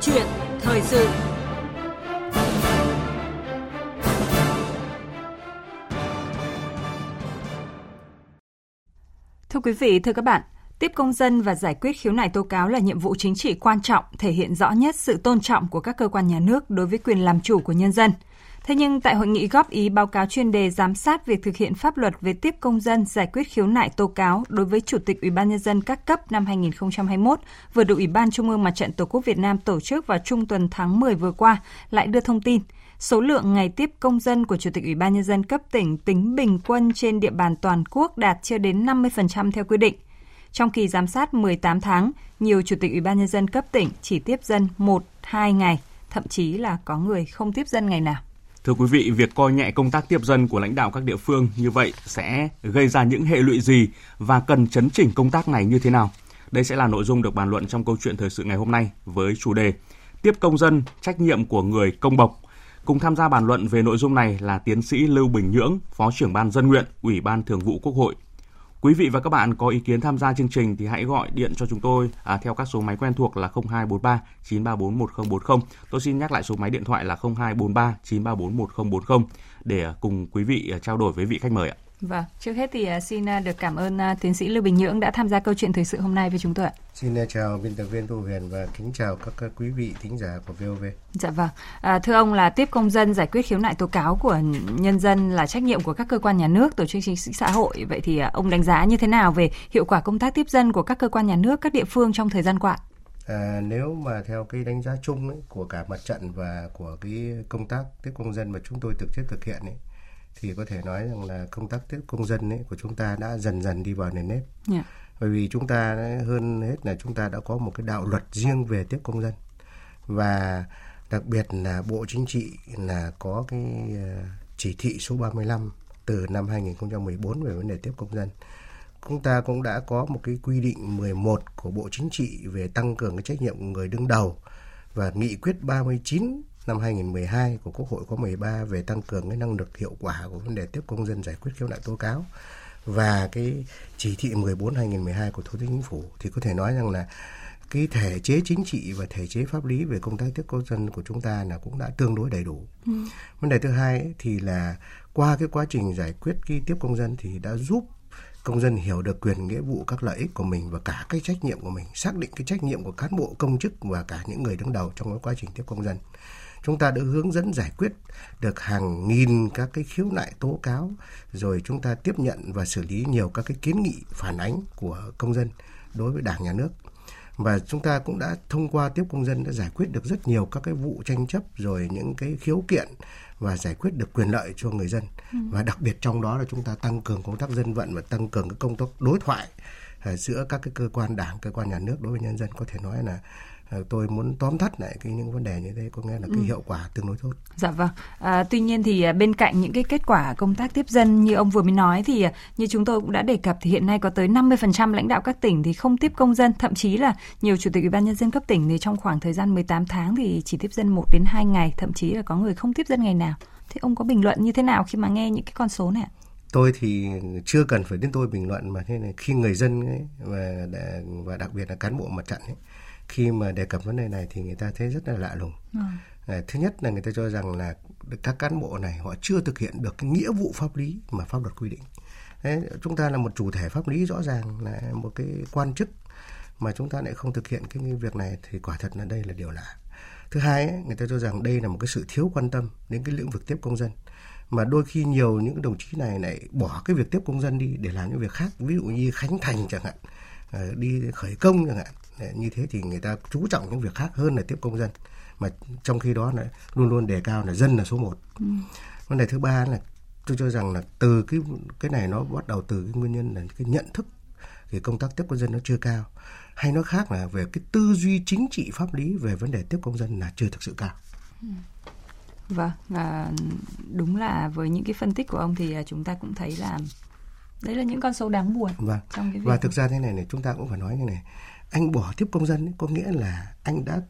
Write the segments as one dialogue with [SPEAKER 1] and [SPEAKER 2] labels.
[SPEAKER 1] chuyện thời sự. Thưa quý vị, thưa các bạn, tiếp công dân và giải quyết khiếu nại tố cáo là nhiệm vụ chính trị quan trọng, thể hiện rõ nhất sự tôn trọng của các cơ quan nhà nước đối với quyền làm chủ của nhân dân – Thế nhưng tại hội nghị góp ý báo cáo chuyên đề giám sát việc thực hiện pháp luật về tiếp công dân giải quyết khiếu nại tố cáo đối với Chủ tịch Ủy ban nhân dân các cấp năm 2021 vừa được Ủy ban Trung ương Mặt trận Tổ quốc Việt Nam tổ chức vào trung tuần tháng 10 vừa qua lại đưa thông tin số lượng ngày tiếp công dân của Chủ tịch Ủy ban nhân dân cấp tỉnh tính bình quân trên địa bàn toàn quốc đạt chưa đến 50% theo quy định. Trong kỳ giám sát 18 tháng, nhiều Chủ tịch Ủy ban nhân dân cấp tỉnh chỉ tiếp dân 1, 2 ngày, thậm chí là có người không tiếp dân ngày nào.
[SPEAKER 2] Thưa quý vị, việc coi nhẹ công tác tiếp dân của lãnh đạo các địa phương như vậy sẽ gây ra những hệ lụy gì và cần chấn chỉnh công tác này như thế nào? Đây sẽ là nội dung được bàn luận trong câu chuyện thời sự ngày hôm nay với chủ đề Tiếp công dân, trách nhiệm của người công bộc. Cùng tham gia bàn luận về nội dung này là tiến sĩ Lưu Bình Nhưỡng, Phó trưởng ban dân nguyện, Ủy ban Thường vụ Quốc hội, Quý vị và các bạn có ý kiến tham gia chương trình thì hãy gọi điện cho chúng tôi à, theo các số máy quen thuộc là 0243 934 1040. Tôi xin nhắc lại số máy điện thoại là 0243 934 1040 để à, cùng quý vị à, trao đổi với vị khách mời ạ.
[SPEAKER 1] Vâng, trước hết thì à, xin được cảm ơn tiến sĩ Lưu Bình Nhưỡng đã tham gia câu chuyện thời sự hôm nay với chúng tôi ạ.
[SPEAKER 3] Xin chào biên tập viên Thu Huyền và kính chào các quý vị thính giả của VOV.
[SPEAKER 1] Dạ vâng. À, thưa ông là tiếp công dân giải quyết khiếu nại tố cáo của nhân dân là trách nhiệm của các cơ quan nhà nước, tổ chức chính trị xã hội. Vậy thì à, ông đánh giá như thế nào về hiệu quả công tác tiếp dân của các cơ quan nhà nước, các địa phương trong thời gian qua?
[SPEAKER 3] À, nếu mà theo cái đánh giá chung ấy, của cả mặt trận và của cái công tác tiếp công dân mà chúng tôi thực chất thực hiện ấy, thì có thể nói rằng là công tác tiếp công dân ấy của chúng ta đã dần dần đi vào nền nếp. Yeah. Dạ bởi vì chúng ta hơn hết là chúng ta đã có một cái đạo luật riêng về tiếp công dân và đặc biệt là Bộ Chính trị là có cái ờ, chỉ thị số 35 từ năm 2014 về vấn đề tiếp công dân. Chúng ta cũng đã có một cái quy định 11 của Bộ Chính trị về tăng cường cái trách nhiệm của người đứng đầu và nghị quyết 39 năm 2012 của Quốc hội khóa 13 về tăng cường cái năng lực hiệu quả của vấn đề tiếp công dân giải quyết khiếu nại tố cáo và cái chỉ thị 14 2012 của Thủ tướng Chính phủ thì có thể nói rằng là cái thể chế chính trị và thể chế pháp lý về công tác tiếp công dân của chúng ta là cũng đã tương đối đầy đủ. Ừ. Vấn đề thứ hai ấy, thì là qua cái quá trình giải quyết cái tiếp công dân thì đã giúp công dân hiểu được quyền nghĩa vụ các lợi ích của mình và cả cái trách nhiệm của mình xác định cái trách nhiệm của cán bộ công chức và cả những người đứng đầu trong cái quá trình tiếp công dân chúng ta đã hướng dẫn giải quyết được hàng nghìn các cái khiếu nại tố cáo rồi chúng ta tiếp nhận và xử lý nhiều các cái kiến nghị phản ánh của công dân đối với đảng nhà nước. Và chúng ta cũng đã thông qua tiếp công dân đã giải quyết được rất nhiều các cái vụ tranh chấp rồi những cái khiếu kiện và giải quyết được quyền lợi cho người dân. Ừ. và đặc biệt trong đó là chúng ta tăng cường công tác dân vận và tăng cường cái công tác đối thoại uh, giữa các cái cơ quan đảng cơ quan nhà nước đối với nhân dân. Có thể nói là tôi muốn tóm tắt lại cái những vấn đề như thế có nghĩa là cái ừ. hiệu quả tương đối tốt.
[SPEAKER 1] Dạ vâng. À, tuy nhiên thì à, bên cạnh những cái kết quả công tác tiếp dân như ông vừa mới nói thì à, như chúng tôi cũng đã đề cập thì hiện nay có tới 50% lãnh đạo các tỉnh thì không tiếp công dân, thậm chí là nhiều chủ tịch ủy ban nhân dân cấp tỉnh thì trong khoảng thời gian 18 tháng thì chỉ tiếp dân 1 đến 2 ngày, thậm chí là có người không tiếp dân ngày nào. Thế ông có bình luận như thế nào khi mà nghe những cái con số này ạ?
[SPEAKER 3] tôi thì chưa cần phải đến tôi bình luận mà thế này khi người dân ấy, và và đặc biệt là cán bộ mặt trận ấy, khi mà đề cập vấn đề này thì người ta thấy rất là lạ lùng. Ừ. Thứ nhất là người ta cho rằng là các cán bộ này họ chưa thực hiện được cái nghĩa vụ pháp lý mà pháp luật quy định. Đấy, chúng ta là một chủ thể pháp lý rõ ràng là một cái quan chức mà chúng ta lại không thực hiện cái việc này thì quả thật là đây là điều lạ. Thứ hai, ấy, người ta cho rằng đây là một cái sự thiếu quan tâm đến cái lĩnh vực tiếp công dân mà đôi khi nhiều những đồng chí này lại bỏ cái việc tiếp công dân đi để làm những việc khác ví dụ như khánh thành chẳng hạn ờ, đi khởi công chẳng hạn như thế thì người ta chú trọng những việc khác hơn là tiếp công dân mà trong khi đó là luôn luôn đề cao là dân là số một ừ. vấn đề thứ ba là tôi cho rằng là từ cái cái này nó bắt đầu từ cái nguyên nhân là cái nhận thức thì công tác tiếp công dân nó chưa cao hay nó khác là về cái tư duy chính trị pháp lý về vấn đề tiếp công dân là chưa thực sự cao ừ.
[SPEAKER 1] vâng à, đúng là với những cái phân tích của ông thì à, chúng ta cũng thấy là đấy là những con số đáng buồn
[SPEAKER 3] vâng. trong cái việc
[SPEAKER 1] và
[SPEAKER 3] thực ra thế này này chúng ta cũng phải nói như này anh bỏ tiếp công dân ấy, có nghĩa là anh đã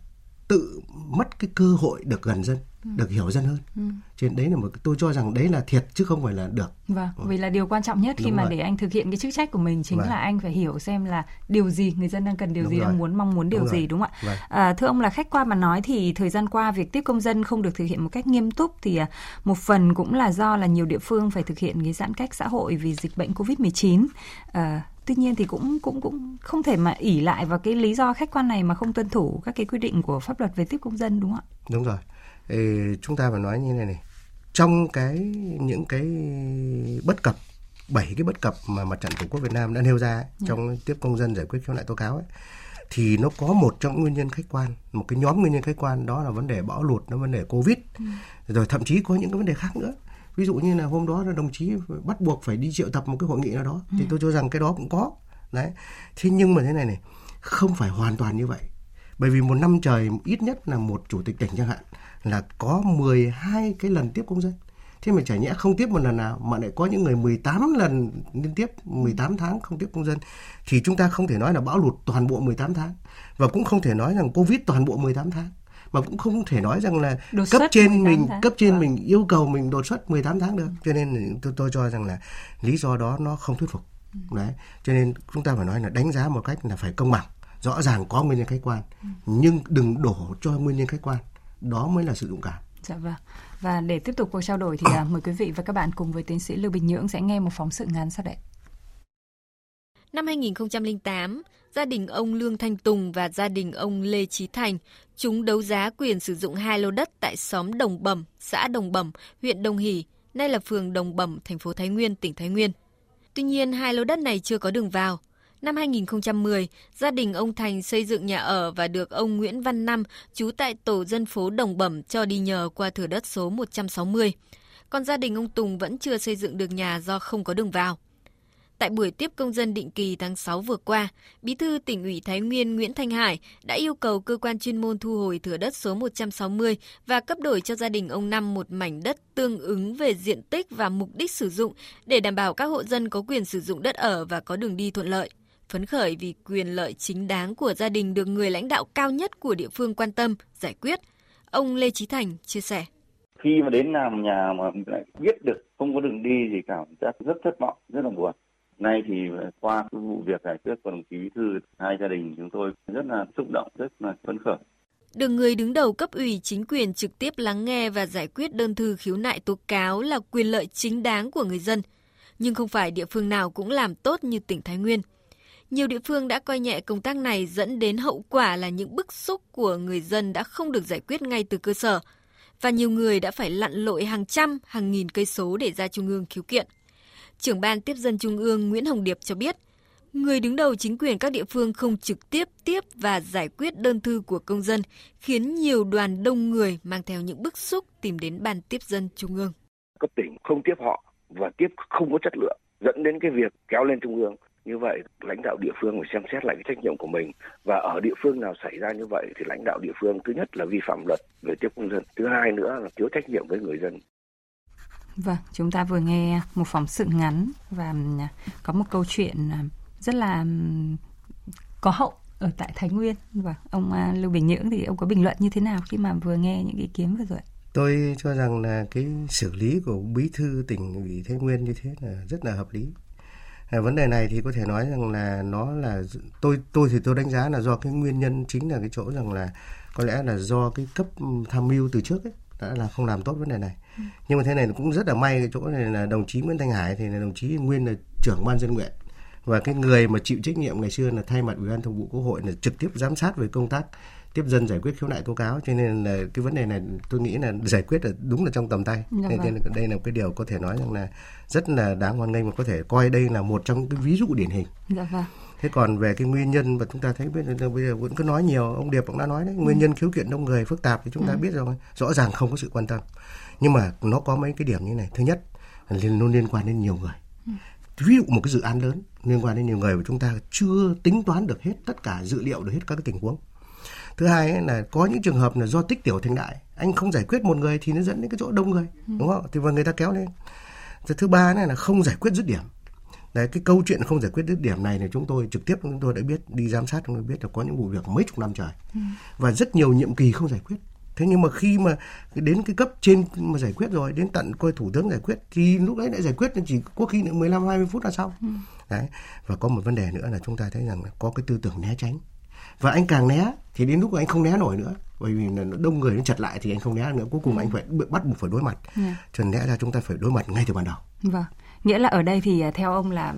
[SPEAKER 3] tự mất cái cơ hội được gần dân ừ. được hiểu dân hơn ừ. trên đấy là một tôi cho rằng đấy là thiệt chứ không phải là được
[SPEAKER 1] vâng ừ. vì là điều quan trọng nhất khi Đúng mà rồi. để anh thực hiện cái chức trách của mình chính vâng. là anh phải hiểu xem là điều gì người dân đang cần điều Đúng gì rồi. đang muốn mong muốn điều Đúng gì rồi. đúng không ạ vâng. à, thưa ông là khách quan mà nói thì thời gian qua việc tiếp công dân không được thực hiện một cách nghiêm túc thì à, một phần cũng là do là nhiều địa phương phải thực hiện cái giãn cách xã hội vì dịch bệnh covid 19 à, tuy nhiên thì cũng cũng cũng không thể mà ỉ lại vào cái lý do khách quan này mà không tuân thủ các cái quy định của pháp luật về tiếp công dân đúng không ạ?
[SPEAKER 3] Đúng rồi. Ê, chúng ta phải nói như này này. Trong cái những cái bất cập bảy cái bất cập mà mặt trận tổ quốc Việt Nam đã nêu ra ấy, yeah. Dạ. trong tiếp công dân giải quyết khiếu nại tố cáo ấy thì nó có một trong nguyên nhân khách quan một cái nhóm nguyên nhân khách quan đó là vấn đề bão lụt nó vấn đề covid ừ. rồi thậm chí có những cái vấn đề khác nữa ví dụ như là hôm đó là đồng chí bắt buộc phải đi triệu tập một cái hội nghị nào đó thì ừ. tôi cho rằng cái đó cũng có. Đấy. Thế nhưng mà thế này này không phải hoàn toàn như vậy. Bởi vì một năm trời ít nhất là một chủ tịch tỉnh chẳng hạn là có 12 cái lần tiếp công dân. Thế mà chả nhẽ không tiếp một lần nào mà lại có những người 18 lần liên tiếp 18 tháng không tiếp công dân. Thì chúng ta không thể nói là bão lụt toàn bộ 18 tháng. Và cũng không thể nói rằng covid toàn bộ 18 tháng mà cũng không thể nói rằng là đột cấp trên mình tháng. cấp trên à. mình yêu cầu mình đột xuất 18 tháng được cho nên tôi tôi cho rằng là lý do đó nó không thuyết phục ừ. đấy cho nên chúng ta phải nói là đánh giá một cách là phải công bằng rõ ràng có nguyên nhân khách quan ừ. nhưng đừng đổ cho nguyên nhân khách quan đó mới là sự dũng cảm
[SPEAKER 1] dạ vâng và để tiếp tục cuộc trao đổi thì à, mời quý vị và các bạn cùng với tiến sĩ Lưu Bình Nhưỡng sẽ nghe một phóng sự ngắn sau đây.
[SPEAKER 4] Năm 2008, gia đình ông Lương Thanh Tùng và gia đình ông Lê Trí Thành chúng đấu giá quyền sử dụng hai lô đất tại xóm Đồng Bẩm, xã Đồng Bẩm, huyện Đồng Hỷ, nay là phường Đồng Bẩm, thành phố Thái Nguyên, tỉnh Thái Nguyên. Tuy nhiên, hai lô đất này chưa có đường vào. Năm 2010, gia đình ông Thành xây dựng nhà ở và được ông Nguyễn Văn Năm, trú tại tổ dân phố Đồng Bẩm cho đi nhờ qua thửa đất số 160. Còn gia đình ông Tùng vẫn chưa xây dựng được nhà do không có đường vào. Tại buổi tiếp công dân định kỳ tháng 6 vừa qua, Bí thư tỉnh ủy Thái Nguyên Nguyễn Thanh Hải đã yêu cầu cơ quan chuyên môn thu hồi thửa đất số 160 và cấp đổi cho gia đình ông Năm một mảnh đất tương ứng về diện tích và mục đích sử dụng để đảm bảo các hộ dân có quyền sử dụng đất ở và có đường đi thuận lợi. Phấn khởi vì quyền lợi chính đáng của gia đình được người lãnh đạo cao nhất của địa phương quan tâm, giải quyết. Ông Lê Trí Thành chia sẻ.
[SPEAKER 5] Khi mà đến làm nhà mà lại biết được không có đường đi gì cả, rất rất thất vọng, rất là buồn nay thì qua cái vụ việc giải quyết của đồng chí bí thư hai gia đình chúng tôi rất là xúc động rất là phấn khởi
[SPEAKER 4] được người đứng đầu cấp ủy chính quyền trực tiếp lắng nghe và giải quyết đơn thư khiếu nại tố cáo là quyền lợi chính đáng của người dân nhưng không phải địa phương nào cũng làm tốt như tỉnh Thái Nguyên. Nhiều địa phương đã coi nhẹ công tác này dẫn đến hậu quả là những bức xúc của người dân đã không được giải quyết ngay từ cơ sở và nhiều người đã phải lặn lội hàng trăm, hàng nghìn cây số để ra trung ương khiếu kiện. Trưởng ban tiếp dân Trung ương Nguyễn Hồng Điệp cho biết, người đứng đầu chính quyền các địa phương không trực tiếp tiếp và giải quyết đơn thư của công dân, khiến nhiều đoàn đông người mang theo những bức xúc tìm đến ban tiếp dân Trung ương.
[SPEAKER 6] Cấp tỉnh không tiếp họ và tiếp không có chất lượng, dẫn đến cái việc kéo lên Trung ương. Như vậy, lãnh đạo địa phương phải xem xét lại cái trách nhiệm của mình. Và ở địa phương nào xảy ra như vậy thì lãnh đạo địa phương thứ nhất là vi phạm luật về tiếp công dân. Thứ hai nữa là thiếu trách nhiệm với người dân.
[SPEAKER 1] Vâng, chúng ta vừa nghe một phóng sự ngắn và à, có một câu chuyện à, rất là có hậu ở tại Thái Nguyên. Và ông à, Lưu Bình Nhưỡng thì ông có bình luận như thế nào khi mà vừa nghe những ý kiến vừa rồi?
[SPEAKER 3] Tôi cho rằng là cái xử lý của bí thư tỉnh ủy Thái Nguyên như thế là rất là hợp lý. À, vấn đề này thì có thể nói rằng là nó là tôi tôi thì tôi đánh giá là do cái nguyên nhân chính là cái chỗ rằng là có lẽ là do cái cấp tham mưu từ trước ấy đã là không làm tốt vấn đề này. Nhưng mà thế này cũng rất là may cái chỗ này là đồng chí Nguyễn Thanh Hải thì là đồng chí nguyên là trưởng ban dân nguyện. Và cái người mà chịu trách nhiệm ngày xưa là thay mặt ủy ban thường vụ quốc hội là trực tiếp giám sát về công tác tiếp dân giải quyết khiếu nại tố cáo. Cho nên là cái vấn đề này tôi nghĩ là giải quyết là đúng là trong tầm tay. Dạ nên vâng. đây là cái điều có thể nói rằng là rất là đáng hoan nghênh và có thể coi đây là một trong cái ví dụ điển hình. Dạ vâng. Thế còn về cái nguyên nhân và chúng ta thấy biết là bây giờ vẫn cứ nói nhiều ông điệp cũng đã nói đấy nguyên ừ. nhân khiếu kiện đông người phức tạp thì chúng ta ừ. biết rồi rõ ràng không có sự quan tâm nhưng mà nó có mấy cái điểm như này thứ nhất là nó liên quan đến nhiều người ừ. ví dụ một cái dự án lớn liên quan đến nhiều người mà chúng ta chưa tính toán được hết tất cả dữ liệu được hết các cái tình huống thứ hai ấy là có những trường hợp là do tích tiểu thành đại anh không giải quyết một người thì nó dẫn đến cái chỗ đông người ừ. đúng không thì và người ta kéo lên thứ ba này là không giải quyết dứt điểm Đấy, cái câu chuyện không giải quyết dứt điểm này thì chúng tôi trực tiếp chúng tôi đã biết đi giám sát chúng tôi biết là có những vụ việc mấy chục năm trời ừ. và rất nhiều nhiệm kỳ không giải quyết thế nhưng mà khi mà đến cái cấp trên mà giải quyết rồi đến tận coi thủ tướng giải quyết thì lúc đấy lại giải quyết chỉ có khi 15 20 phút là xong ừ. đấy và có một vấn đề nữa là chúng ta thấy rằng là có cái tư tưởng né tránh và anh càng né thì đến lúc anh không né nổi nữa bởi vì là đông người nó chật lại thì anh không né nữa cuối cùng ừ. anh phải bắt buộc phải đối mặt yeah. Dạ. cho nên lẽ ra chúng ta phải đối mặt ngay từ ban đầu
[SPEAKER 1] vâng nghĩa là ở đây thì à, theo ông là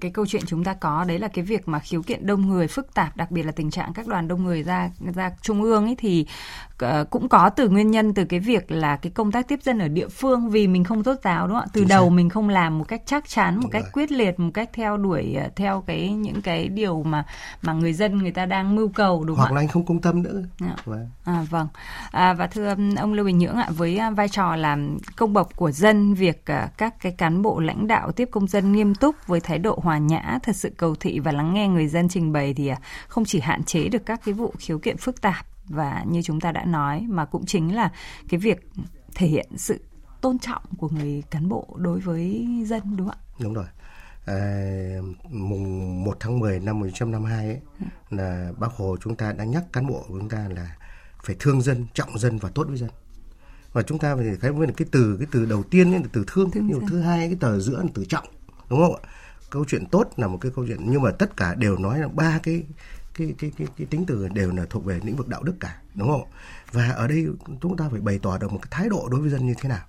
[SPEAKER 1] cái câu chuyện chúng ta có đấy là cái việc mà khiếu kiện đông người phức tạp đặc biệt là tình trạng các đoàn đông người ra ra trung ương ấy thì uh, cũng có từ nguyên nhân từ cái việc là cái công tác tiếp dân ở địa phương vì mình không tốt giáo đúng không ạ? Từ Chính đầu xác. mình không làm một cách chắc chắn một đúng cách rồi. quyết liệt một cách theo đuổi à, theo cái những cái điều mà mà người dân người ta đang mưu cầu đúng
[SPEAKER 3] hoặc
[SPEAKER 1] không
[SPEAKER 3] là anh không công tâm nữa.
[SPEAKER 1] À, vâng. À, vâng. À, và thưa ông Lưu Bình Nhưỡng ạ với vai trò làm công bộc của dân việc uh, các cái cán bộ lãnh lãnh đạo tiếp công dân nghiêm túc với thái độ hòa nhã, thật sự cầu thị và lắng nghe người dân trình bày thì à, không chỉ hạn chế được các cái vụ khiếu kiện phức tạp và như chúng ta đã nói mà cũng chính là cái việc thể hiện sự tôn trọng của người cán bộ đối với dân đúng không ạ?
[SPEAKER 3] Đúng rồi. À, mùng 1 tháng 10 năm 1952 ấy, là bác Hồ chúng ta đã nhắc cán bộ của chúng ta là phải thương dân, trọng dân và tốt với dân và chúng ta phải thấy cái từ cái từ đầu tiên là từ thương, nhiều thứ hai cái tờ giữa là từ trọng đúng không ạ? Câu chuyện tốt là một cái câu chuyện nhưng mà tất cả đều nói là ba cái cái cái cái, cái tính từ đều là thuộc về lĩnh vực đạo đức cả đúng không và ở đây chúng ta phải bày tỏ được một cái thái độ đối với dân như thế nào.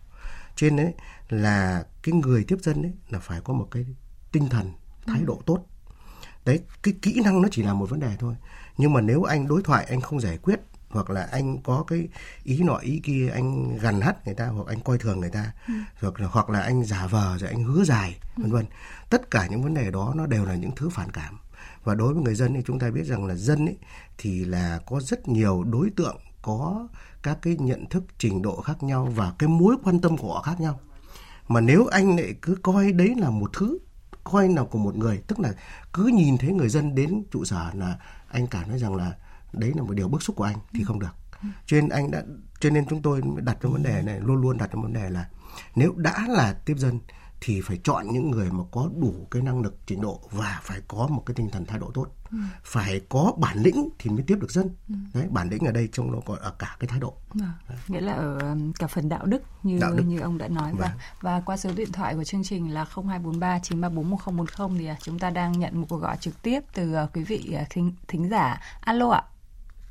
[SPEAKER 3] Trên đấy là cái người tiếp dân đấy là phải có một cái tinh thần thái độ tốt. Đấy cái kỹ năng nó chỉ là một vấn đề thôi. Nhưng mà nếu anh đối thoại anh không giải quyết hoặc là anh có cái ý nọ ý kia anh gần hắt người ta hoặc anh coi thường người ta ừ. hoặc là hoặc là anh giả vờ rồi anh hứa dài vân vân. Tất cả những vấn đề đó nó đều là những thứ phản cảm. Và đối với người dân thì chúng ta biết rằng là dân ấy thì là có rất nhiều đối tượng có các cái nhận thức trình độ khác nhau và cái mối quan tâm của họ khác nhau. Mà nếu anh lại cứ coi đấy là một thứ coi nào của một người tức là cứ nhìn thấy người dân đến trụ sở là anh cảm thấy rằng là đấy là một điều bức xúc của anh thì ừ. không được ừ. cho nên anh đã cho nên chúng tôi đặt ra vấn đề này luôn luôn đặt ra vấn đề là nếu đã là tiếp dân thì phải chọn những người mà có đủ cái năng lực trình độ và phải có một cái tinh thần thái độ tốt ừ. phải có bản lĩnh thì mới tiếp được dân ừ. đấy bản lĩnh ở đây trong nó còn ở cả cái thái độ
[SPEAKER 1] à, nghĩa là ở cả phần đạo đức như đạo đức. như ông đã nói và vâng. và qua số điện thoại của chương trình là 0243 934 1010 thì à, chúng ta đang nhận một cuộc gọi trực tiếp từ à, quý vị à, thính, thính giả alo ạ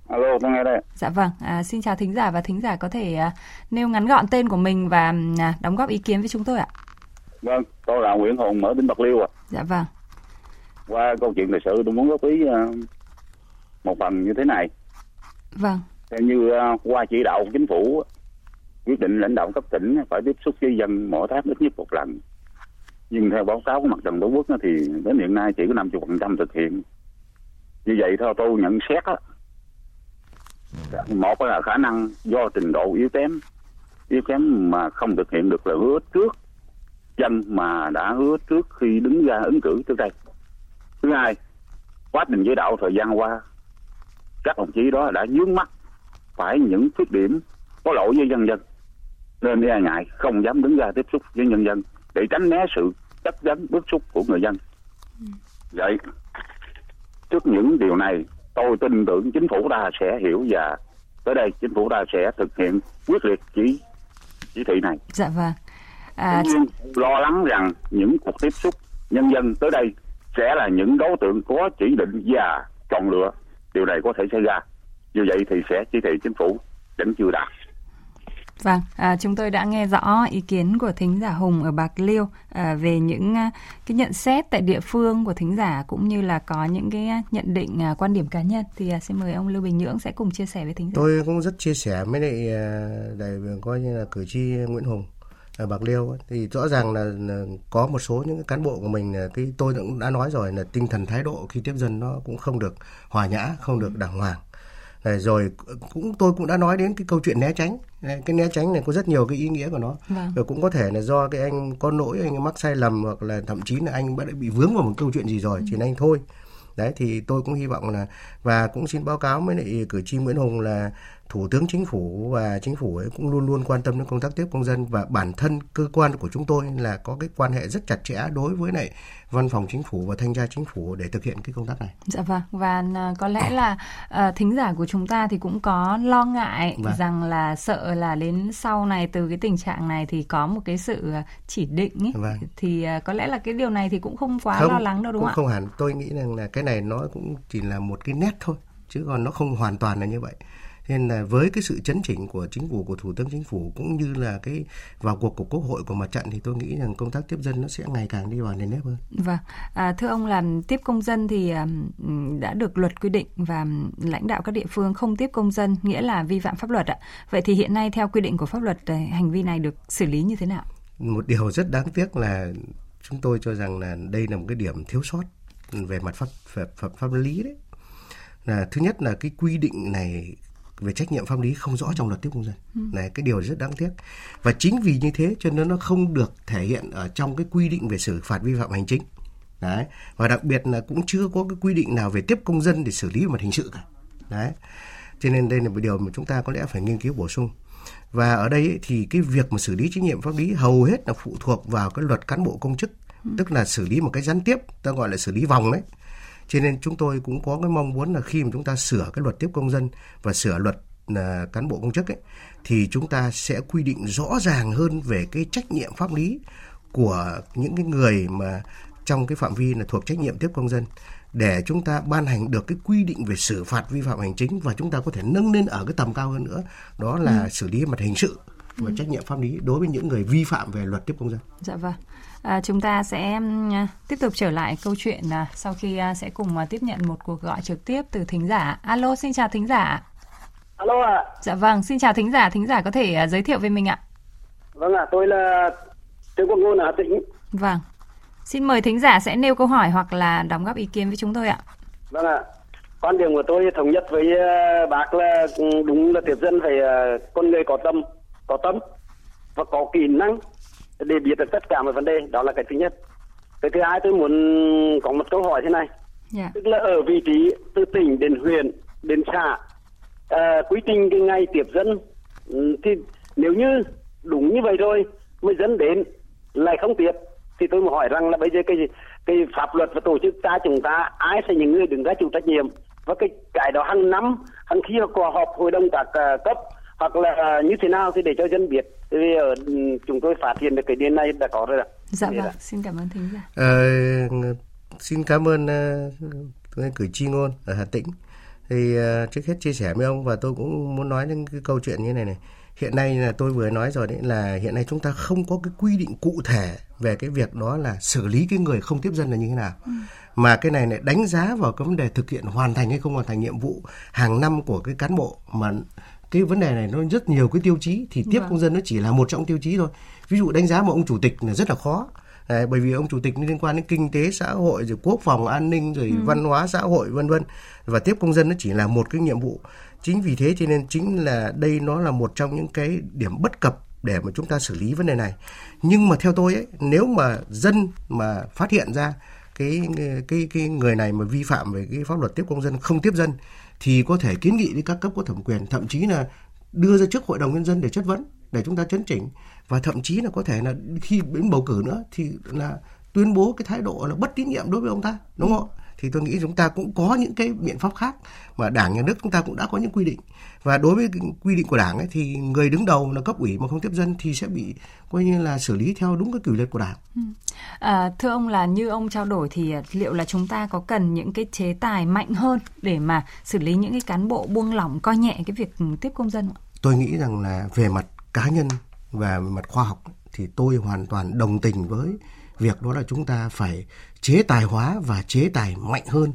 [SPEAKER 7] Alo, tôi nghe đây.
[SPEAKER 1] Dạ vâng, à, xin chào thính giả và thính giả có thể à, nêu ngắn gọn tên của mình và à, đóng góp ý kiến với chúng tôi ạ.
[SPEAKER 7] Vâng, tôi là Nguyễn Hùng ở tỉnh Bạc Liêu ạ.
[SPEAKER 1] Dạ vâng.
[SPEAKER 7] Qua câu chuyện lịch sử tôi muốn góp ý uh, một phần như thế này.
[SPEAKER 1] Vâng.
[SPEAKER 7] Theo như uh, qua chỉ đạo của chính phủ quyết định lãnh đạo cấp tỉnh phải tiếp xúc với dân mỗi tháng ít nhất một lần. Nhưng theo báo cáo của mặt trận tổ quốc thì đến hiện nay chỉ có 50% thực hiện. Như vậy theo tôi nhận xét á, một là khả năng do trình độ yếu kém yếu kém mà không thực hiện được là hứa trước dân mà đã hứa trước khi đứng ra ứng cử trước đây. Thứ hai quá trình chỉ đạo thời gian qua các đồng chí đó đã dướng mắt phải những khuyết điểm có lỗi với dân dân nên e ngại không dám đứng ra tiếp xúc với nhân dân để tránh né sự chất vấn bức xúc của người dân. Vậy trước những điều này tôi tin tưởng chính phủ ta sẽ hiểu và tới đây chính phủ ta sẽ thực hiện quyết liệt chỉ chỉ thị này.
[SPEAKER 1] Dạ vâng. À...
[SPEAKER 7] Nhưng lo lắng rằng những cuộc tiếp xúc nhân dân tới đây sẽ là những đối tượng có chỉ định và chọn lựa. Điều này có thể xảy ra. Như vậy thì sẽ chỉ thị chính phủ vẫn chưa đạt.
[SPEAKER 1] Vâng, à, chúng tôi đã nghe rõ ý kiến của thính giả Hùng ở Bạc Liêu à, về những à, cái nhận xét tại địa phương của thính giả cũng như là có những cái à, nhận định à, quan điểm cá nhân. Thì à, xin mời ông Lưu Bình Nhưỡng sẽ cùng chia sẻ với thính giả.
[SPEAKER 3] Tôi cũng rất chia sẻ với lại đại biểu coi như là cử tri Nguyễn Hùng ở Bạc Liêu thì rõ ràng là, là có một số những cán bộ của mình à, cái tôi cũng đã nói rồi là tinh thần thái độ khi tiếp dân nó cũng không được hòa nhã, không được đàng hoàng rồi cũng tôi cũng đã nói đến cái câu chuyện né tránh cái né tránh này có rất nhiều cái ý nghĩa của nó vâng. rồi cũng có thể là do cái anh có lỗi anh mắc sai lầm hoặc là thậm chí là anh đã bị vướng vào một câu chuyện gì rồi ừ. chỉ anh thôi đấy thì tôi cũng hy vọng là và cũng xin báo cáo với lại cử tri Nguyễn Hùng là thủ tướng chính phủ và chính phủ ấy cũng luôn luôn quan tâm đến công tác tiếp công dân và bản thân cơ quan của chúng tôi là có cái quan hệ rất chặt chẽ đối với lại văn phòng chính phủ và thanh tra chính phủ để thực hiện cái công tác này.
[SPEAKER 1] Dạ vâng và à, có lẽ là uh, thính giả của chúng ta thì cũng có lo ngại vâng. rằng là sợ là đến sau này từ cái tình trạng này thì có một cái sự chỉ định ấy. Vâng. thì uh, có lẽ là cái điều này thì cũng không quá không, lo lắng đâu đúng không
[SPEAKER 3] ạ? Không hẳn, tôi nghĩ rằng là cái này nó cũng chỉ là một cái nét thôi chứ còn nó không hoàn toàn là như vậy nên là với cái sự chấn chỉnh của chính phủ của thủ tướng chính phủ cũng như là cái vào cuộc của quốc hội của mặt trận thì tôi nghĩ rằng công tác tiếp dân nó sẽ ngày càng đi vào nền nếp hơn.
[SPEAKER 1] Vâng, à, thưa ông làm tiếp công dân thì um, đã được luật quy định và lãnh đạo các địa phương không tiếp công dân nghĩa là vi phạm pháp luật ạ. Vậy thì hiện nay theo quy định của pháp luật hành vi này được xử lý như thế nào?
[SPEAKER 3] Một điều rất đáng tiếc là chúng tôi cho rằng là đây là một cái điểm thiếu sót về mặt pháp pháp, pháp, pháp lý đấy là thứ nhất là cái quy định này về trách nhiệm pháp lý không rõ trong luật tiếp công dân. Ừ. Này cái điều rất đáng tiếc. Và chính vì như thế cho nên nó không được thể hiện ở trong cái quy định về xử phạt vi phạm hành chính. Đấy. Và đặc biệt là cũng chưa có cái quy định nào về tiếp công dân để xử lý về mặt hình sự cả. Đấy. Cho nên đây là một điều mà chúng ta có lẽ phải nghiên cứu bổ sung. Và ở đây ấy, thì cái việc mà xử lý trách nhiệm pháp lý hầu hết là phụ thuộc vào cái luật cán bộ công chức, ừ. tức là xử lý một cái gián tiếp, ta gọi là xử lý vòng đấy cho nên chúng tôi cũng có cái mong muốn là khi mà chúng ta sửa cái luật tiếp công dân và sửa luật là cán bộ công chức ấy thì chúng ta sẽ quy định rõ ràng hơn về cái trách nhiệm pháp lý của những cái người mà trong cái phạm vi là thuộc trách nhiệm tiếp công dân để chúng ta ban hành được cái quy định về xử phạt vi phạm hành chính và chúng ta có thể nâng lên ở cái tầm cao hơn nữa đó là ừ. xử lý mặt hình sự và ừ. trách nhiệm pháp lý đối với những người vi phạm về luật tiếp công dân.
[SPEAKER 1] Dạ vâng. À, chúng ta sẽ tiếp tục trở lại câu chuyện à, sau khi à, sẽ cùng à, tiếp nhận một cuộc gọi trực tiếp từ thính giả. Alo, xin chào thính giả.
[SPEAKER 8] Alo ạ. À.
[SPEAKER 1] Dạ vâng, xin chào thính giả. Thính giả có thể giới thiệu về mình ạ.
[SPEAKER 8] Vâng ạ, à, tôi là Trương Quang Ngôn ở Hà Tĩnh.
[SPEAKER 1] Vâng. Xin mời thính giả sẽ nêu câu hỏi hoặc là đóng góp ý kiến với chúng tôi ạ.
[SPEAKER 8] Vâng ạ. Quan điểm của tôi thống nhất với bác là đúng là tiếp dân phải con người có tâm, có tâm và có kỹ năng để biết được tất cả mọi vấn đề đó là cái thứ nhất cái thứ hai tôi muốn có một câu hỏi thế này yeah. Dạ. tức là ở vị trí từ tỉnh đến huyện đến xã uh, quy trình cái ngày tiếp dân um, thì nếu như đúng như vậy rồi mới dẫn đến lại không tiếp thì tôi muốn hỏi rằng là bây giờ cái cái pháp luật và tổ chức ta chúng ta ai sẽ những người đứng ra chịu trách nhiệm và cái cái đó hàng năm hàng khi có họp hội đồng các uh, cấp hoặc là như thế nào thì để cho dân biết vì ở ừ, chúng tôi phát hiện được cái điện này đã có rồi ạ.
[SPEAKER 1] Dạ vâng, xin cảm ơn thính giả.
[SPEAKER 3] Ờ, xin cảm ơn uh, cử tri ngôn ở Hà Tĩnh. Thì uh, trước hết chia sẻ với ông và tôi cũng muốn nói đến cái câu chuyện như này này. Hiện nay là tôi vừa nói rồi đấy là hiện nay chúng ta không có cái quy định cụ thể về cái việc đó là xử lý cái người không tiếp dân là như thế nào. Ừ. Mà cái này lại đánh giá vào cái vấn đề thực hiện hoàn thành hay không hoàn thành nhiệm vụ hàng năm của cái cán bộ mà cái vấn đề này nó rất nhiều cái tiêu chí thì tiếp vâng. công dân nó chỉ là một trong tiêu chí thôi. Ví dụ đánh giá một ông chủ tịch là rất là khó. Đấy, bởi vì ông chủ tịch liên quan đến kinh tế xã hội rồi quốc phòng an ninh rồi ừ. văn hóa xã hội vân vân. Và tiếp công dân nó chỉ là một cái nhiệm vụ. Chính vì thế cho nên chính là đây nó là một trong những cái điểm bất cập để mà chúng ta xử lý vấn đề này. Nhưng mà theo tôi ấy nếu mà dân mà phát hiện ra cái cái cái người này mà vi phạm về cái pháp luật tiếp công dân không tiếp dân thì có thể kiến nghị với các cấp có thẩm quyền, thậm chí là đưa ra trước hội đồng nhân dân để chất vấn, để chúng ta chấn chỉnh. Và thậm chí là có thể là khi đến bầu cử nữa thì là tuyên bố cái thái độ là bất tín nhiệm đối với ông ta, đúng không thì tôi nghĩ chúng ta cũng có những cái biện pháp khác mà đảng nhà nước chúng ta cũng đã có những quy định và đối với quy định của đảng ấy, thì người đứng đầu là cấp ủy mà không tiếp dân thì sẽ bị coi như là xử lý theo đúng cái kỷ luật của đảng. Ừ.
[SPEAKER 1] À, thưa ông là như ông trao đổi thì liệu là chúng ta có cần những cái chế tài mạnh hơn để mà xử lý những cái cán bộ buông lỏng coi nhẹ cái việc tiếp công dân không?
[SPEAKER 3] Tôi nghĩ rằng là về mặt cá nhân và mặt khoa học thì tôi hoàn toàn đồng tình với việc đó là chúng ta phải chế tài hóa và chế tài mạnh hơn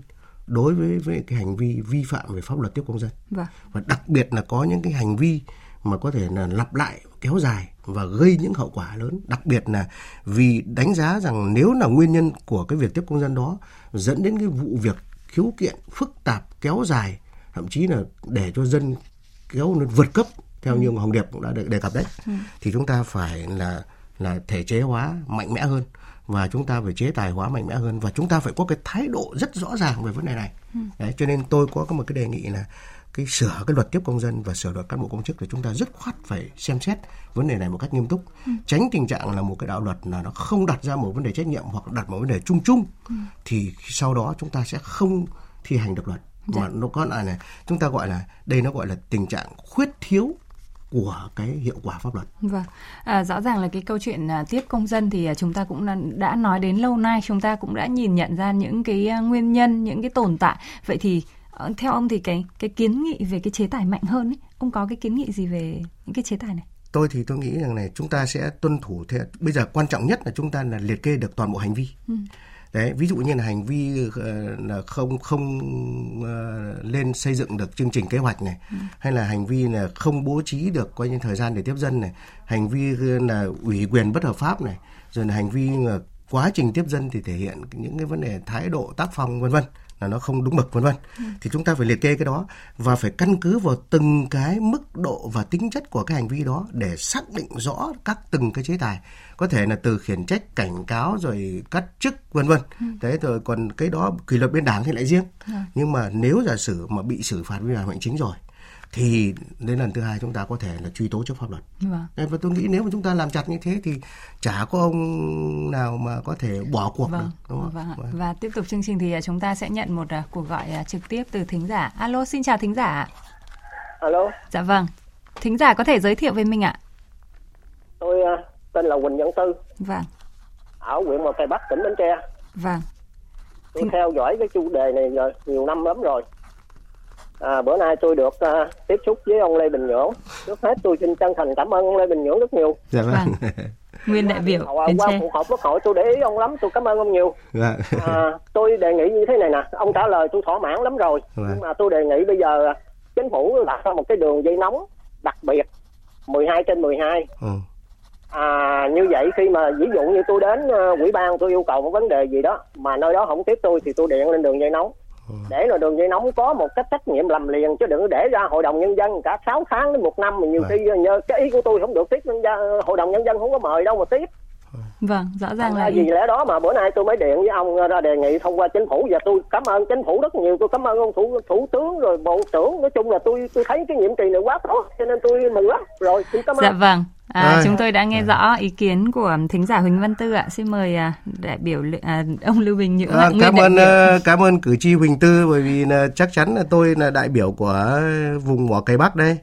[SPEAKER 3] đối với với cái hành vi vi phạm về pháp luật tiếp công dân vâng. và đặc biệt là có những cái hành vi mà có thể là lặp lại kéo dài và gây những hậu quả lớn đặc biệt là vì đánh giá rằng nếu là nguyên nhân của cái việc tiếp công dân đó dẫn đến cái vụ việc khiếu kiện phức tạp kéo dài thậm chí là để cho dân kéo nó vượt cấp theo như Hồng Điệp cũng đã đề cập đấy ừ. thì chúng ta phải là là thể chế hóa mạnh mẽ hơn và chúng ta phải chế tài hóa mạnh mẽ hơn và chúng ta phải có cái thái độ rất rõ ràng về vấn đề này. Ừ. Đấy, cho nên tôi có một cái đề nghị là cái sửa cái luật tiếp công dân và sửa luật cán bộ công chức thì chúng ta rất khoát phải xem xét vấn đề này một cách nghiêm túc ừ. tránh tình trạng là một cái đạo luật là nó không đặt ra một vấn đề trách nhiệm hoặc đặt một vấn đề chung chung ừ. thì sau đó chúng ta sẽ không thi hành được luật dạ. mà nó có lại này chúng ta gọi là đây nó gọi là tình trạng khuyết thiếu của cái hiệu quả pháp luật.
[SPEAKER 1] Vâng, à, rõ ràng là cái câu chuyện à, tiếp công dân thì à, chúng ta cũng đã, nói đến lâu nay, chúng ta cũng đã nhìn nhận ra những cái à, nguyên nhân, những cái tồn tại. Vậy thì ờ, theo ông thì cái cái kiến nghị về cái chế tài mạnh hơn ấy, ông có cái kiến nghị gì về những cái chế tài này?
[SPEAKER 3] Tôi thì tôi nghĩ rằng này chúng ta sẽ tuân thủ theo bây giờ quan trọng nhất là chúng ta là liệt kê được toàn bộ hành vi. Ừ đấy ví dụ như là hành vi ờ, là không không uh, lên xây dựng được chương trình kế hoạch này ừ. hay là hành vi là không bố trí được coi như thời gian để tiếp dân này hành vi ờ, là ủy quyền bất hợp pháp này rồi là hành vi là quá trình tiếp dân thì thể hiện những cái vấn đề thái độ tác phong vân vân là nó không đúng mực vân vân ừ. thì chúng ta phải liệt kê cái đó và phải căn cứ vào từng cái mức độ và tính chất của cái hành vi đó để xác định rõ các từng cái chế tài có thể là từ khiển trách cảnh cáo rồi cắt chức vân vân ừ. đấy rồi còn cái đó kỷ luật bên đảng thì lại riêng ừ. nhưng mà nếu giả sử mà bị xử phạt vi phạm hành chính rồi thì đến lần thứ hai chúng ta có thể là truy tố trước pháp luật. Vâng. Và tôi nghĩ nếu mà chúng ta làm chặt như thế thì chả có ông nào mà có thể bỏ cuộc
[SPEAKER 1] vâng. được. Đúng không? Vâng. vâng. Và tiếp tục chương trình thì à, chúng ta sẽ nhận một à, cuộc gọi à, trực tiếp từ thính giả. Alo, xin chào thính giả.
[SPEAKER 9] Alo.
[SPEAKER 1] Dạ vâng. Thính giả có thể giới thiệu với mình ạ?
[SPEAKER 9] Tôi tên là Quỳnh Văn Tư.
[SPEAKER 1] Vâng.
[SPEAKER 9] Ở huyện Mò Cày Bắc, tỉnh Bến Tre.
[SPEAKER 1] Vâng.
[SPEAKER 9] Tôi Thính... theo dõi cái chủ đề này nhiều năm lắm rồi. À, bữa nay tôi được uh, tiếp xúc với ông Lê Bình Nhưỡng. Trước hết tôi xin chân thành cảm ơn ông Lê Bình Nhưỡng rất nhiều.
[SPEAKER 1] Dạ vâng. vâng. Nguyên đại biểu
[SPEAKER 9] qua cuộc họp quốc hội tôi để ý ông lắm, tôi cảm ơn ông nhiều. Dạ. À, tôi đề nghị như thế này nè, ông trả lời tôi thỏa mãn lắm rồi. Dạ. Nhưng mà tôi đề nghị bây giờ chính phủ đặt ra một cái đường dây nóng đặc biệt 12 trên 12. Ừ. À, như vậy khi mà ví dụ như tôi đến uh, quỹ ban tôi yêu cầu một vấn đề gì đó mà nơi đó không tiếp tôi thì tôi điện lên đường dây nóng. Để là đường dây nóng có một cái trách nhiệm làm liền chứ đừng để ra hội đồng nhân dân cả 6 tháng đến một năm mà nhiều vâng. khi nhờ cái ý của tôi không được tiếp nên ra hội đồng nhân dân không có mời đâu mà tiếp
[SPEAKER 1] Vâng, rõ ràng là
[SPEAKER 9] vì lẽ đó mà bữa nay tôi mới điện với ông ra đề nghị thông qua chính phủ và tôi cảm ơn chính phủ rất nhiều, tôi cảm ơn ông thủ thủ tướng rồi bộ trưởng, nói chung là tôi tôi thấy cái nhiệm kỳ này quá tốt cho nên tôi mừng lắm. Rồi, xin cảm ơn.
[SPEAKER 1] Dạ vâng. À, chúng tôi đã nghe rõ ý kiến của thính giả Huỳnh Văn Tư ạ. Xin mời à, đại biểu à, ông Lưu Bình Nhưỡng. À,
[SPEAKER 3] cảm ơn uh, cảm ơn cử tri Huỳnh Tư bởi vì là chắc chắn là tôi là đại biểu của vùng mỏ cây Bắc đây.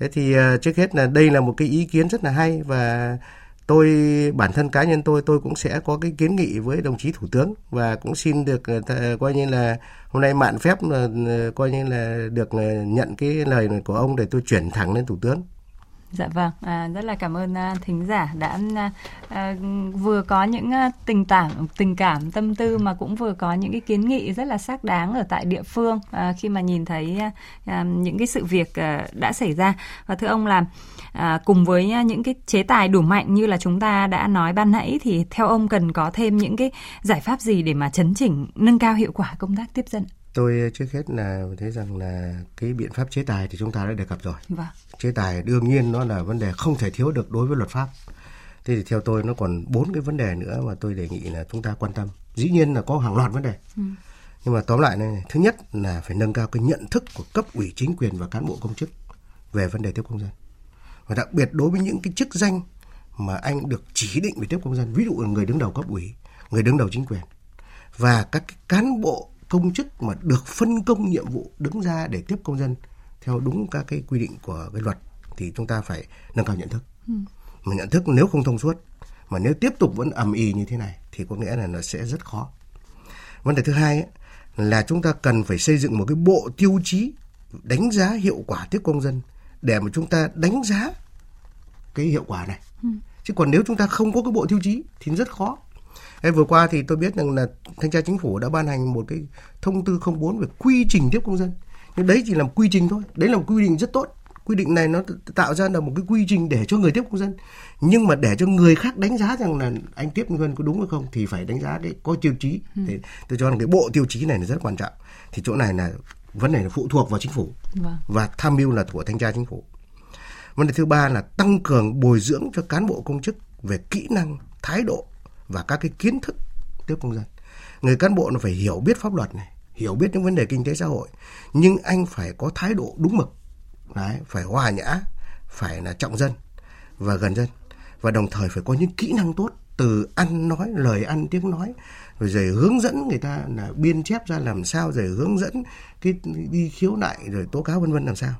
[SPEAKER 3] Thế thì trước hết là đây là một cái ý kiến rất là hay và tôi bản thân cá nhân tôi tôi cũng sẽ có cái kiến nghị với đồng chí thủ tướng và cũng xin được coi như là hôm nay mạn phép uh, coi như là được nhận cái lời của ông để tôi chuyển thẳng lên thủ tướng
[SPEAKER 1] Dạ vâng, à, rất là cảm ơn à, thính giả đã à, à vừa có những à, tình cảm, tình cảm, tâm tư mà cũng vừa có những cái kiến nghị rất là xác đáng ở tại địa phương à, khi mà nhìn thấy à, à, những cái sự việc à, đã xảy ra. Và thưa ông là à, cùng với à, những cái chế tài đủ mạnh như là chúng ta đã nói ban nãy thì theo ông cần có thêm những cái giải pháp gì để mà chấn chỉnh, nâng cao hiệu quả công tác tiếp dân?
[SPEAKER 3] Tôi trước hết là thấy rằng là cái biện pháp chế tài thì chúng ta đã đề cập rồi.
[SPEAKER 1] Vâng.
[SPEAKER 3] Chế tài đương nhiên nó là vấn đề không thể thiếu được đối với luật pháp. Thế thì theo tôi nó còn bốn cái vấn đề nữa mà tôi đề nghị là chúng ta quan tâm. Dĩ nhiên là có hàng loạt vấn đề. Ừ. Nhưng mà tóm lại này, thứ nhất là phải nâng cao cái nhận thức của cấp ủy chính quyền và cán bộ công chức về vấn đề tiếp công dân. Và đặc biệt đối với những cái chức danh mà anh được chỉ định về tiếp công dân, ví dụ là người đứng đầu cấp ủy, người đứng đầu chính quyền và các cái cán bộ công chức mà được phân công nhiệm vụ đứng ra để tiếp công dân theo đúng các cái quy định của cái luật thì chúng ta phải nâng cao nhận thức. Ừ. Mà nhận thức nếu không thông suốt mà nếu tiếp tục vẫn ầm ĩ như thế này thì có nghĩa là nó sẽ rất khó. Vấn đề thứ hai ấy, là chúng ta cần phải xây dựng một cái bộ tiêu chí đánh giá hiệu quả tiếp công dân để mà chúng ta đánh giá cái hiệu quả này. Ừ. Chứ còn nếu chúng ta không có cái bộ tiêu chí thì rất khó. Thế vừa qua thì tôi biết rằng là thanh tra chính phủ đã ban hành một cái thông tư 04 về quy trình tiếp công dân. Nhưng đấy chỉ là một quy trình thôi. Đấy là một quy định rất tốt. Quy định này nó tạo ra là một cái quy trình để cho người tiếp công dân. Nhưng mà để cho người khác đánh giá rằng là anh tiếp công dân có đúng hay không thì phải đánh giá cái có tiêu chí. Ừ. Thì tôi cho rằng cái bộ tiêu chí này là rất quan trọng. Thì chỗ này là vấn đề là phụ thuộc vào chính phủ vâng. và tham mưu là của thanh tra chính phủ. Vấn đề thứ ba là tăng cường bồi dưỡng cho cán bộ công chức về kỹ năng, thái độ và các cái kiến thức tiếp công dân. Người cán bộ nó phải hiểu biết pháp luật này hiểu biết những vấn đề kinh tế xã hội nhưng anh phải có thái độ đúng mực đấy phải hòa nhã phải là trọng dân và gần dân và đồng thời phải có những kỹ năng tốt từ ăn nói lời ăn tiếng nói rồi rồi hướng dẫn người ta là biên chép ra làm sao rồi hướng dẫn cái đi khiếu nại rồi tố cáo vân vân làm sao.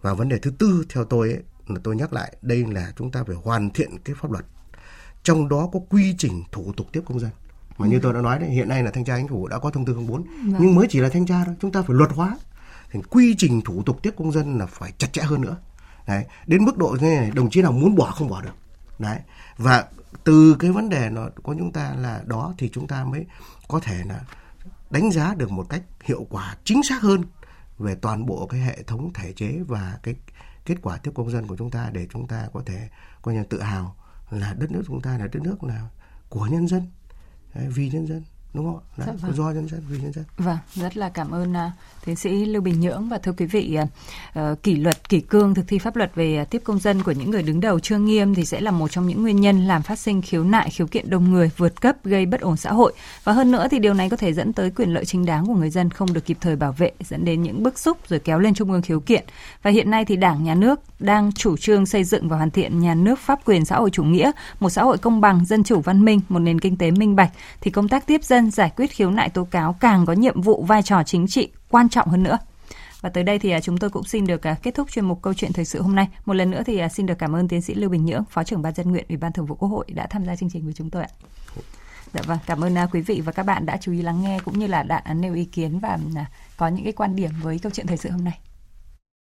[SPEAKER 3] Và vấn đề thứ tư theo tôi ấy, là tôi nhắc lại đây là chúng ta phải hoàn thiện cái pháp luật trong đó có quy trình thủ tục tiếp công dân. Mà như tôi đã nói đấy hiện nay là thanh tra chính phủ đã có thông tư 04 vâng. nhưng mới chỉ là thanh tra thôi chúng ta phải luật hóa. Thì quy trình thủ tục tiếp công dân là phải chặt chẽ hơn nữa. Đấy đến mức độ như này đồng chí nào muốn bỏ không bỏ được. Đấy và từ cái vấn đề nó của chúng ta là đó thì chúng ta mới có thể là đánh giá được một cách hiệu quả chính xác hơn về toàn bộ cái hệ thống thể chế và cái kết quả tiếp công dân của chúng ta để chúng ta có thể coi như tự hào là đất nước chúng ta là đất nước là của nhân dân vì nhân dân đúng không ạ? Dạ, vâng. do nhân dân vì nhân dân.
[SPEAKER 1] Vâng, rất là cảm ơn uh, tiến sĩ Lưu Bình Nhưỡng và thưa quý vị uh, kỷ luật kỷ cương thực thi pháp luật về uh, tiếp công dân của những người đứng đầu chưa nghiêm thì sẽ là một trong những nguyên nhân làm phát sinh khiếu nại khiếu kiện đông người vượt cấp gây bất ổn xã hội và hơn nữa thì điều này có thể dẫn tới quyền lợi chính đáng của người dân không được kịp thời bảo vệ dẫn đến những bức xúc rồi kéo lên trung ương khiếu kiện và hiện nay thì Đảng nhà nước đang chủ trương xây dựng và hoàn thiện nhà nước pháp quyền xã hội chủ nghĩa một xã hội công bằng dân chủ văn minh một nền kinh tế minh bạch thì công tác tiếp dân dân giải quyết khiếu nại tố cáo càng có nhiệm vụ vai trò chính trị quan trọng hơn nữa. Và tới đây thì à, chúng tôi cũng xin được à, kết thúc chuyên mục câu chuyện thời sự hôm nay. Một lần nữa thì à, xin được cảm ơn tiến sĩ Lưu Bình Nhưỡng, Phó trưởng ban dân nguyện Ủy ban Thường vụ Quốc hội đã tham gia chương trình với chúng tôi ạ. Dạ vâng, cảm ơn quý vị và các bạn đã chú ý lắng nghe cũng như là đã nêu ý kiến và có những cái quan điểm với câu chuyện thời sự hôm nay.